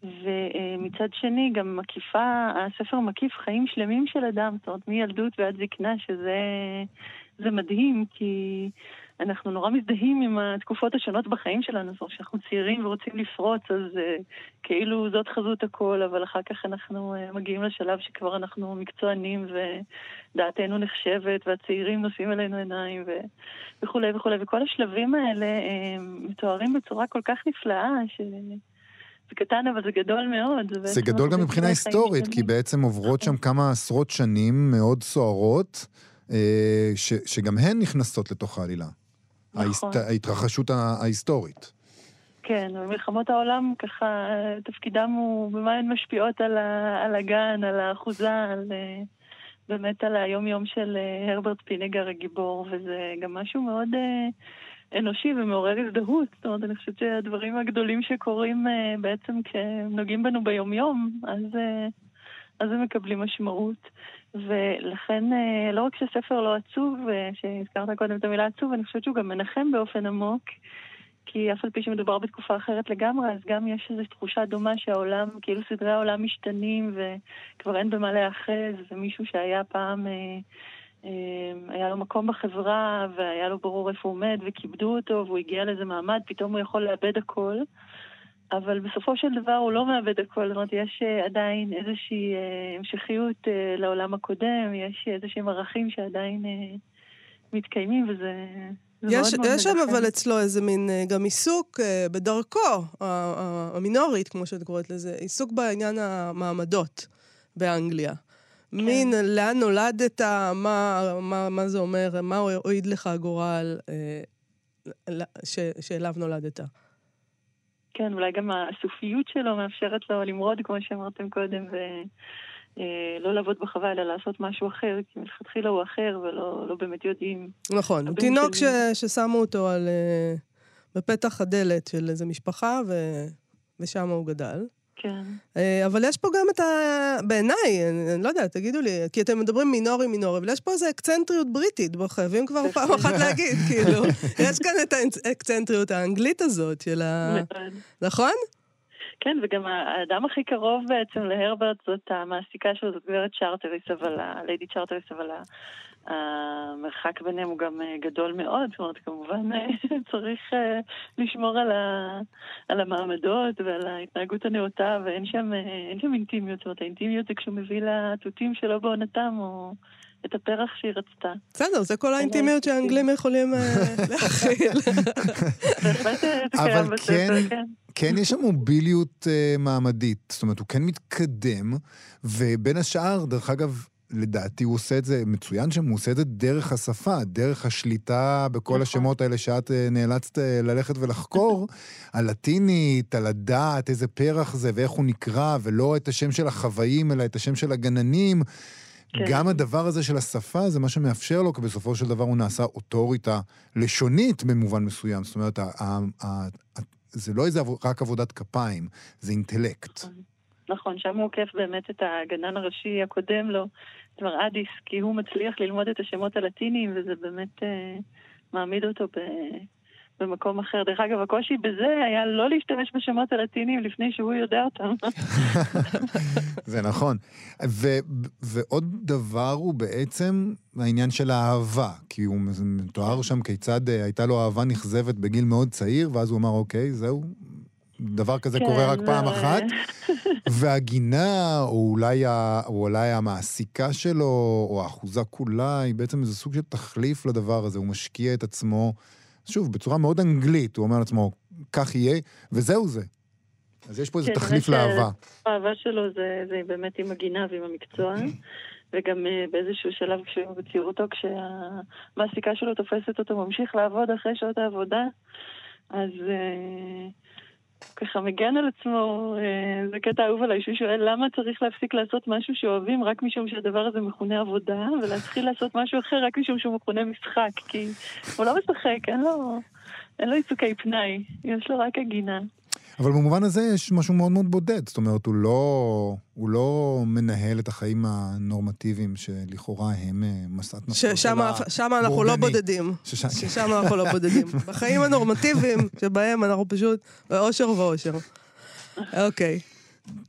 ומצד שני, גם מקיפה, הספר מקיף חיים שלמים של אדם, זאת אומרת, מילדות ועד זקנה, שזה זה מדהים, כי אנחנו נורא מזדהים עם התקופות השונות בחיים שלנו, זאת אומרת שאנחנו צעירים ורוצים לפרוץ, אז uh, כאילו זאת חזות הכל, אבל אחר כך אנחנו uh, מגיעים לשלב שכבר אנחנו מקצוענים ודעתנו נחשבת, והצעירים נושאים אלינו עיניים ו... וכולי וכולי, וכל השלבים האלה uh, מתוארים בצורה כל כך נפלאה, ש... זה קטן אבל זה גדול מאוד. זה גדול גם מבחינה היסטורית, כי בעצם עוברות שם כמה עשרות שנים מאוד סוערות, ש, שגם הן נכנסות לתוך העלילה. נכון. ההתרחשות ההיסטורית. כן, ומלחמות העולם ככה, תפקידם הוא במה הן משפיעות על, ה, על הגן, על האחוזה, על, אה, באמת על היום-יום של אה, הרברט פינגר הגיבור, וזה גם משהו מאוד אה, אנושי ומעורר הזדהות. זאת אומרת, אני חושבת שהדברים הגדולים שקורים בעצם כשנוגעים בנו ביום-יום, אז, אז הם מקבלים משמעות. ולכן אה, לא רק שהספר לא עצוב, אה, שהזכרת קודם את המילה עצוב, אני חושבת שהוא גם מנחם באופן עמוק, כי אף על פי שמדובר בתקופה אחרת לגמרי, אז גם יש איזו תחושה דומה שהעולם, כאילו סדרי העולם משתנים וכבר אין במה להיאחז, ומישהו שהיה פעם... אה, היה לו מקום בחברה, והיה לו ברור איפה הוא עומד, וכיבדו אותו, והוא הגיע לאיזה מעמד, פתאום הוא יכול לאבד הכל. אבל בסופו של דבר הוא לא מאבד הכל, זאת אומרת, יש אה, עדיין איזושהי אה, המשכיות אה, לעולם הקודם, יש איזשהם ערכים שעדיין מתקיימים, וזה... יש, יש שם אבל אצלו איזה מין גם עיסוק בדרכו, המינורית, כמו שאת קוראת לזה, עיסוק בעניין המעמדות באנגליה. כן. מין, לאן נולדת, מה, מה, מה זה אומר, מה הועיד לך הגורל שאליו נולדת. כן, אולי גם הסופיות שלו מאפשרת לו למרוד, כמו שאמרתם קודם, ולא לעבוד בחווה, אלא לעשות משהו אחר, כי מלכתחילה הוא אחר ולא לא באמת יודעים. נכון, הוא תינוק ש, ששמו אותו על, אה, בפתח הדלת של איזו משפחה, ו, ושם הוא גדל. כן. אה, אבל יש פה גם את ה... בעיניי, אני, אני לא יודעת, תגידו לי, כי אתם מדברים מינורי מינורי, אבל יש פה איזו אקצנטריות בריטית, בו חייבים כבר פעם אחת להגיד, כאילו. יש כאן את האקצנטריות האנגלית הזאת של ה... נכון? כן, וגם האדם הכי קרוב בעצם להרברט זאת המעסיקה שלו, זאת גברת צ'רטריס, אבל, הליידי צ'רטריס, אבל המרחק ביניהם הוא גם אה, גדול מאוד, זאת אומרת, כמובן אה, צריך אה, לשמור על, ה, על המעמדות ועל ההתנהגות הנאותה, ואין שם, שם אינטימיות, זאת אומרת, האינטימיות זה כשהוא מביא לתותים שלו בעונתם, או... את הפרח שהיא רצתה. בסדר, זה כל האינטימיות שהאנגלים יכולים להכיל. אבל כן, כן, כן יש שם מוביליות מעמדית. זאת אומרת, הוא כן מתקדם, ובין השאר, דרך אגב, לדעתי הוא עושה את זה, מצוין שם, הוא עושה את זה דרך השפה, דרך השליטה בכל נכון. השמות האלה שאת אה, נאלצת אה, ללכת ולחקור, הלטינית, על הדעת, איזה פרח זה ואיך הוא נקרא, ולא את השם של החוואים, אלא את השם של הגננים. כן. גם הדבר הזה של השפה זה מה שמאפשר לו, כי בסופו של דבר הוא נעשה אוטוריטה לשונית במובן מסוים. זאת אומרת, זה לא איזה רק עבודת כפיים, זה אינטלקט. נכון. נכון, שם הוא עוקף באמת את הגנן הראשי הקודם לו, את מראדיס, כי הוא מצליח ללמוד את השמות הלטיניים, וזה באמת אה, מעמיד אותו ב... במקום אחר. דרך אגב, הקושי בזה היה לא להשתמש בשמות הלטיניים לפני שהוא יודע אותם. זה נכון. ו- ועוד דבר הוא בעצם העניין של האהבה, כי הוא מתואר שם כיצד אה, הייתה לו אהבה נכזבת בגיל מאוד צעיר, ואז הוא אמר, אוקיי, זהו, דבר כזה כן, קורה רק פעם אחת, והגינה, או אולי, ה, או אולי המעסיקה שלו, או האחוזה כולה, היא בעצם איזה סוג של תחליף לדבר הזה. הוא משקיע את עצמו, שוב, בצורה מאוד אנגלית, הוא אומר לעצמו, כך יהיה, וזהו זה. אז יש פה איזה כן, תחליף לאהבה. האהבה שלו זה, זה באמת עם הגינה ועם המקצוע. וגם uh, באיזשהו שלב כשהוא בצעירותו, כשהמעסיקה שלו תופסת אותו, ממשיך לעבוד אחרי שעות העבודה, אז uh, ככה מגן על עצמו, אה, זה קטע אהוב עליי, שהוא שואל למה צריך להפסיק לעשות משהו שאוהבים רק משום שהדבר הזה מכונה עבודה, ולהתחיל לעשות משהו אחר רק משום שהוא מכונה משחק, כי הוא לא משחק, אין לו, אין לו עיסוקי פנאי, יש לו רק הגינה. אבל במובן הזה יש משהו מאוד מאוד בודד, זאת אומרת, הוא לא, הוא לא מנהל את החיים הנורמטיביים שלכאורה הם משאת נפשו של הבורגני. שם אנחנו לא בודדים. ששם ששם אנחנו לא בודדים. בחיים הנורמטיביים שבהם אנחנו פשוט באושר ואושר. אוקיי.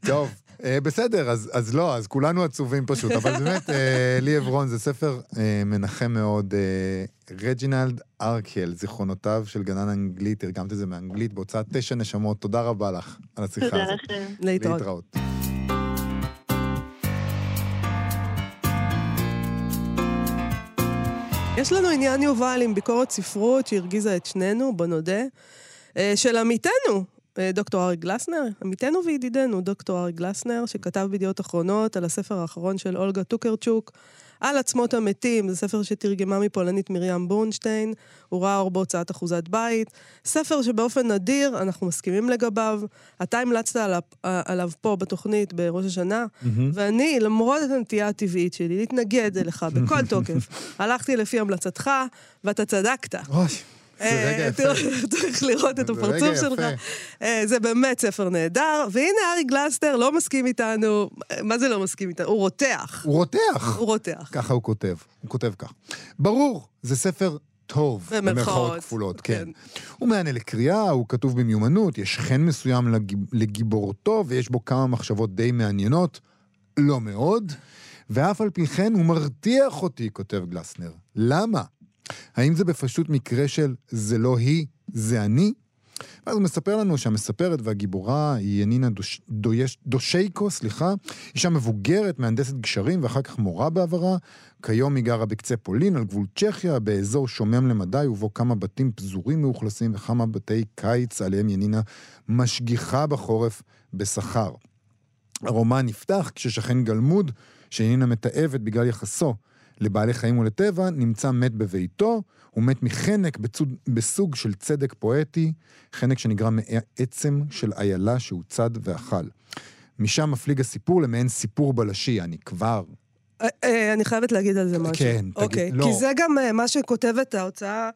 טוב, בסדר, אז, אז לא, אז כולנו עצובים פשוט, אבל באמת, אה, לי עברון זה ספר אה, מנחם מאוד. אה, רג'ינלד ארקל, זיכרונותיו של גנן אנגלי, תרגמת את זה מאנגלית, בהוצאת תשע נשמות. תודה רבה לך על השיחה תודה הזאת. לכם. להתראות. להתראות. יש לנו עניין יובל עם ביקורת ספרות שהרגיזה את שנינו, בוא נודה, אה, של עמיתנו, אה, דוקטור ארי גלסנר, עמיתנו וידידנו, דוקטור ארי גלסנר, שכתב בידיעות אחרונות על הספר האחרון של אולגה טוקרצ'וק, על עצמות המתים, זה ספר שתרגמה מפולנית מרים בורנשטיין, הוא ראה אור בהוצאת אחוזת בית, ספר שבאופן נדיר, אנחנו מסכימים לגביו, אתה המלצת עליו, עליו פה בתוכנית בראש השנה, ואני, למרות הנטייה הטבעית שלי להתנגד אליך בכל תוקף, הלכתי לפי המלצתך, ואתה צדקת. זה אה, רגע יפה. תראו, צריך לראות את הפרצוף שלך. אה, זה באמת ספר נהדר, והנה ארי גלסטר לא מסכים איתנו, מה זה לא מסכים איתנו? הוא רותח. הוא רותח. הוא רותח. ככה הוא כותב, הוא כותב כך. ברור, זה ספר טוב, במרכאות, כפולות, כן. כן. הוא מהנה לקריאה, הוא כתוב במיומנות, יש חן מסוים לגיב, לגיבורתו, ויש בו כמה מחשבות די מעניינות, לא מאוד, ואף על פי כן הוא מרתיח אותי, כותב גלסנר. למה? האם זה בפשוט מקרה של זה לא היא, זה אני? ואז הוא מספר לנו שהמספרת והגיבורה היא ינינה דוש, דויש, דושייקו, סליחה, אישה מבוגרת, מהנדסת גשרים ואחר כך מורה בעברה. כיום היא גרה בקצה פולין, על גבול צ'כיה, באזור שומם למדי, ובו כמה בתים פזורים מאוכלסים וכמה בתי קיץ עליהם ינינה משגיחה בחורף בשכר. הרומן נפתח כששכן גלמוד, שינינה מתעבת בגלל יחסו לבעלי חיים ולטבע, נמצא מת בביתו, הוא מת מחנק בצוד, בסוג של צדק פואטי, חנק שנגרם מעצם של איילה שהוצד ואכל. משם מפליג הסיפור למעין סיפור בלשי, אני כבר... אה, אה, אני חייבת להגיד על זה משהו. כן, תגיד, אוקיי, לא. כי זה גם אה, מה שכותבת ההוצאה,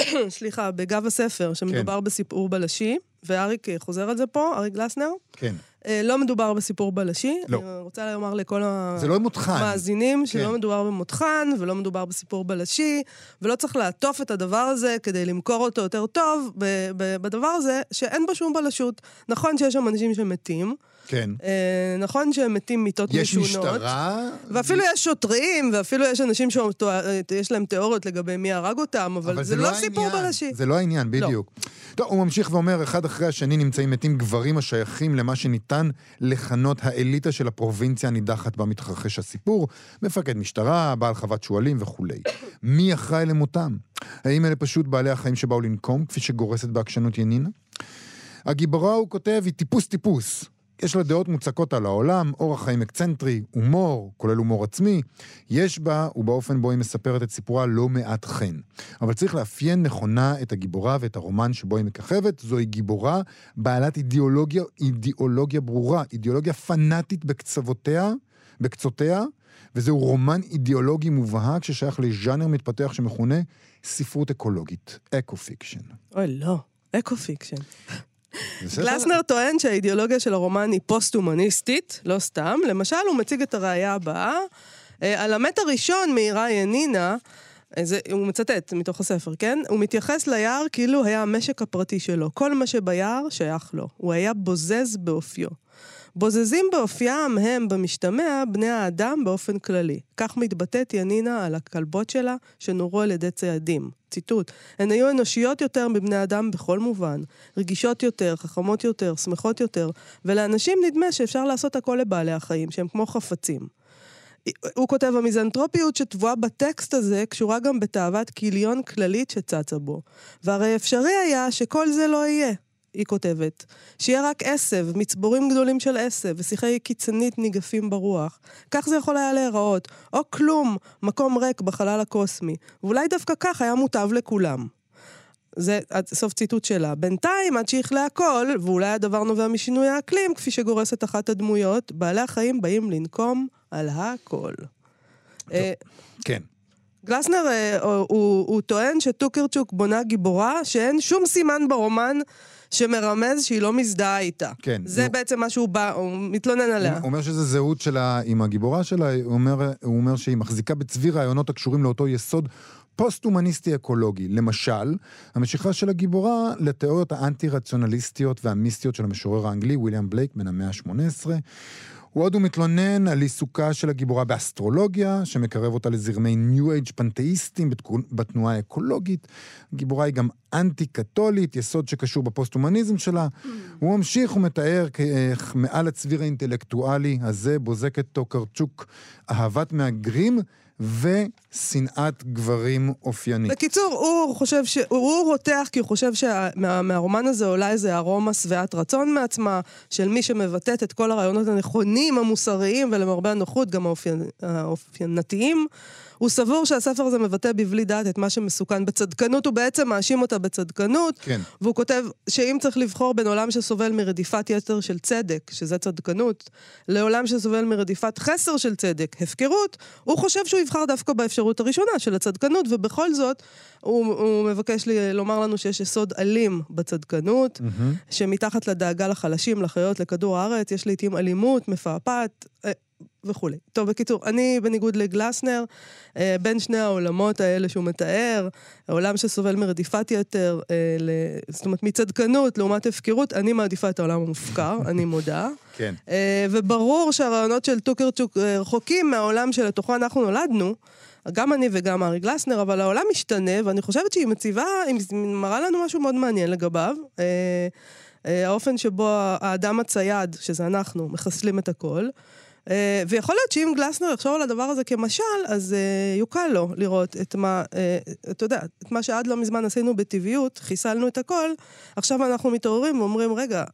סליחה, בגב הספר, שמדובר כן. בסיפור בלשי, ואריק אה, חוזר על זה פה, אריק גלסנר. כן. אה, לא מדובר בסיפור בלשי. לא. אני רוצה לומר לכל זה לא. המאזינים כן. שלא מדובר במותחן, ולא מדובר בסיפור בלשי, ולא צריך לעטוף את הדבר הזה כדי למכור אותו יותר טוב בדבר הזה, שאין בו שום בלשות. נכון שיש שם אנשים שמתים, כן. אה, נכון שהם מתים מיתות יש משונות. משטרה... ואפילו יש שוטרים, ואפילו יש אנשים שיש להם תיאוריות לגבי מי הרג אותם, אבל, זה, לא סיפור העניין. בלשי. זה לא העניין, בדיוק. טוב, הוא ממשיך ואומר, אחד אחרי השני נמצאים מתים גברים השייכים למה שניתן לכנות האליטה של הפרובינציה הנידחת בה מתרחש הסיפור, מפקד משטרה, בעל חוות שועלים וכולי. מי אחראי למותם? האם אלה פשוט בעלי החיים שבאו לנקום, כפי שגורסת בעקשנות ינינה? הגיבורה, הוא כותב, היא טיפוס טיפוס. יש לה דעות מוצקות על העולם, אורח חיים אקצנטרי, הומור, כולל הומור עצמי. יש בה, ובאופן בו היא מספרת את סיפורה, לא מעט חן. אבל צריך לאפיין נכונה את הגיבורה ואת הרומן שבו היא מככבת. זוהי גיבורה בעלת אידיאולוגיה, אידיאולוגיה ברורה, אידיאולוגיה פנאטית בקצוותיה, בקצותיה, וזהו רומן אידיאולוגי מובהק ששייך לז'אנר מתפתח שמכונה ספרות אקולוגית, eco-fiction. אוי, לא. eco-fiction. גלסנר טוען שהאידיאולוגיה של הרומן היא פוסט-הומניסטית, לא סתם. למשל, הוא מציג את הראיה הבאה. אה, על המת הראשון מאירה ינינה, אה, זה, הוא מצטט מתוך הספר, כן? הוא מתייחס ליער כאילו היה המשק הפרטי שלו. כל מה שביער שייך לו. הוא היה בוזז באופיו. בוזזים באופיים הם, במשתמע, בני האדם באופן כללי. כך מתבטאת ינינה על הכלבות שלה, שנורו על ידי ציידים. ציטוט: הן היו אנושיות יותר מבני אדם בכל מובן. רגישות יותר, חכמות יותר, שמחות יותר, ולאנשים נדמה שאפשר לעשות הכל לבעלי החיים, שהם כמו חפצים. הוא כותב, המיזנטרופיות שטבועה בטקסט הזה קשורה גם בתאוות כיליון כללית שצצה בו. והרי אפשרי היה שכל זה לא יהיה. היא כותבת, שיהיה רק עשב, מצבורים גדולים של עשב, ושיחי קיצונית ניגפים ברוח. כך זה יכול היה להיראות, או כלום, מקום ריק בחלל הקוסמי, ואולי דווקא כך היה מוטב לכולם. זה סוף ציטוט שלה. בינתיים, עד שיכלה הכל, ואולי הדבר נובע משינוי האקלים, כפי שגורסת אחת הדמויות, בעלי החיים באים לנקום על הכל. אה, כן. גלסנר, אה, הוא, הוא, הוא טוען שטוקרצ'וק בונה גיבורה שאין שום סימן ברומן שמרמז שהיא לא מזדהה איתה. כן. זה נו. בעצם מה שהוא בא, הוא מתלונן עליה. הוא אומר שזה זהות שלה עם הגיבורה שלה, הוא אומר, הוא אומר שהיא מחזיקה בצבי רעיונות הקשורים לאותו יסוד פוסט-הומניסטי אקולוגי. למשל, המשיכה של הגיבורה לתיאוריות האנטי-רציונליסטיות והמיסטיות של המשורר האנגלי, ויליאם בלייק, בן המאה ה-18. הוא עוד הוא מתלונן על עיסוקה של הגיבורה באסטרולוגיה, שמקרב אותה לזרמי ניו אייג' פנתאיסטים בתנועה האקולוגית. הגיבורה היא גם אנטי-קתולית, יסוד שקשור בפוסט-הומניזם שלה. הוא ממשיך ומתאר איך מעל הצביר האינטלקטואלי הזה בוזקת טוקרצ'וק אהבת מהגרים ושנאת גברים אופיינית. בקיצור, הוא חושב ש... הוא רותח כי הוא חושב שמהרומן הזה עולה איזה ארומה שבעת רצון מעצמה, של מי שמבטאת את כל הרעיונות הנכונים, המוסריים, ולמרבה הנוחות, גם האופיינ... האופיינתיים. הוא סבור שהספר הזה מבטא בבלי דעת את מה שמסוכן בצדקנות, הוא בעצם מאשים אותה בצדקנות. כן. והוא כותב שאם צריך לבחור בין עולם שסובל מרדיפת יתר של צדק, שזה צדקנות, לעולם שסובל מרדיפת חסר של צדק, הפקרות, הוא חושב שהוא יבחר דווקא באפשרות הראשונה של הצדקנות, ובכל זאת, הוא, הוא מבקש לי, לומר לנו שיש יסוד אלים בצדקנות, mm-hmm. שמתחת לדאגה לחלשים, לחיות, לכדור הארץ, יש לעיתים אלימות, מפעפעת. וכולי. טוב, בקיצור, אני, בניגוד לגלסנר, אה, בין שני העולמות האלה שהוא מתאר, העולם שסובל מרדיפת יתר, אה, ל... זאת אומרת, מצדקנות לעומת הפקרות, אני מעדיפה את העולם המופקר, אני מודה. כן. אה, וברור שהרעיונות של טוקרצ'וק רחוקים מהעולם שלתוכו אנחנו נולדנו. גם אני וגם ארי גלסנר, אבל העולם משתנה, ואני חושבת שהיא מציבה, היא מראה לנו משהו מאוד מעניין לגביו. האופן שבו האדם הצייד, שזה אנחנו, מחסלים את הכל. Uh, ויכול להיות שאם גלסנר יחשוב על הדבר הזה כמשל, אז uh, יוקל לו לראות את מה, uh, אתה יודע, את מה שעד לא מזמן עשינו בטבעיות, חיסלנו את הכל, עכשיו אנחנו מתעוררים ואומרים, רגע,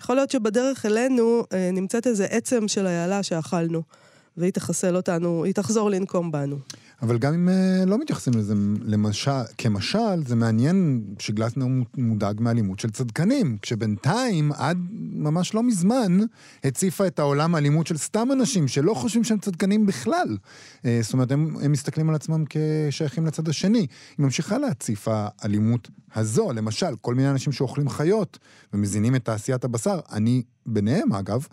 יכול להיות שבדרך אלינו נמצאת איזה עצם של איילה שאכלנו, והיא תחסל אותנו, היא תחזור לנקום בנו. אבל גם אם uh, לא מתייחסים לזה למשל, כמשל, זה מעניין שגלסנר מודאג מאלימות של צדקנים, כשבינתיים, עד ממש לא מזמן, הציפה את העולם האלימות של סתם אנשים שלא חושבים שהם צדקנים בכלל. Uh, זאת אומרת, הם, הם מסתכלים על עצמם כשייכים לצד השני. היא ממשיכה להציף האלימות הזו, למשל, כל מיני אנשים שאוכלים חיות ומזינים את תעשיית הבשר, אני ביניהם אגב,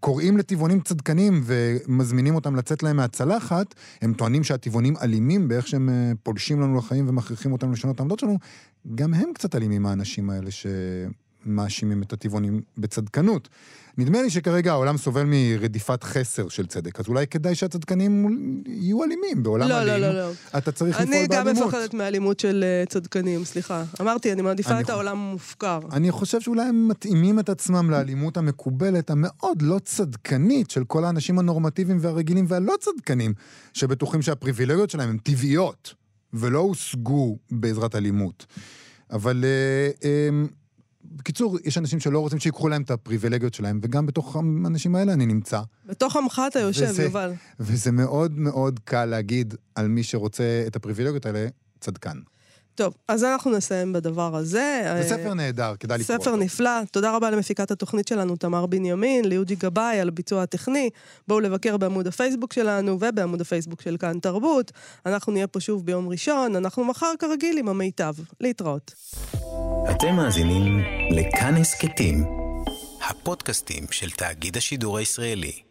קוראים לטבעונים צדקנים ומזמינים אותם לצאת להם מהצלחת, הם טוענים שהטבעונים אלימים באיך שהם אה, פולשים לנו לחיים ומכריחים אותנו לשנות את העמדות שלנו, גם הם קצת אלימים האנשים האלה שמאשימים את הטבעונים בצדקנות. נדמה לי שכרגע העולם סובל מרדיפת חסר של צדק, אז אולי כדאי שהצדקנים יהיו אלימים בעולם לא, אלים. לא, לא, לא. אתה צריך לפעול אני באלימות. גם מפחדת מאלימות של uh, צדקנים, סליחה. אמרתי, אני מעדיפה אני את חו- העולם המופקר. אני חושב שאולי הם מתאימים את עצמם לאלימות המקובלת, המאוד לא צדקנית של כל האנשים הנורמטיביים והרגילים והלא צדקנים, שבטוחים שהפריבילגיות שלהם הן טבעיות, ולא הושגו בעזרת אלימות. אבל אה, אה, בקיצור, יש אנשים שלא רוצים שיקחו להם את הפריבילגיות שלהם, וגם בתוך האנשים האלה אני נמצא. בתוך עמך אתה יושב, וזה- יובל. וזה מאוד מאוד קל להגיד על מי שרוצה את הפריבילגיות האלה, צדקן. טוב, אז אנחנו נסיים בדבר הזה. זה אה, ספר נהדר, כדאי לקרוא ספר אותו. נפלא. תודה רבה למפיקת התוכנית שלנו, תמר בנימין, ליוג'י גבאי על הביצוע הטכני. בואו לבקר בעמוד הפייסבוק שלנו ובעמוד הפייסבוק של כאן תרבות. אנחנו נהיה פה שוב ביום ראשון, אנחנו מחר כרגיל עם המיטב. להתראות. אתם מאזינים לכאן הסכתים, הפודקאסטים של תאגיד השידור הישראלי.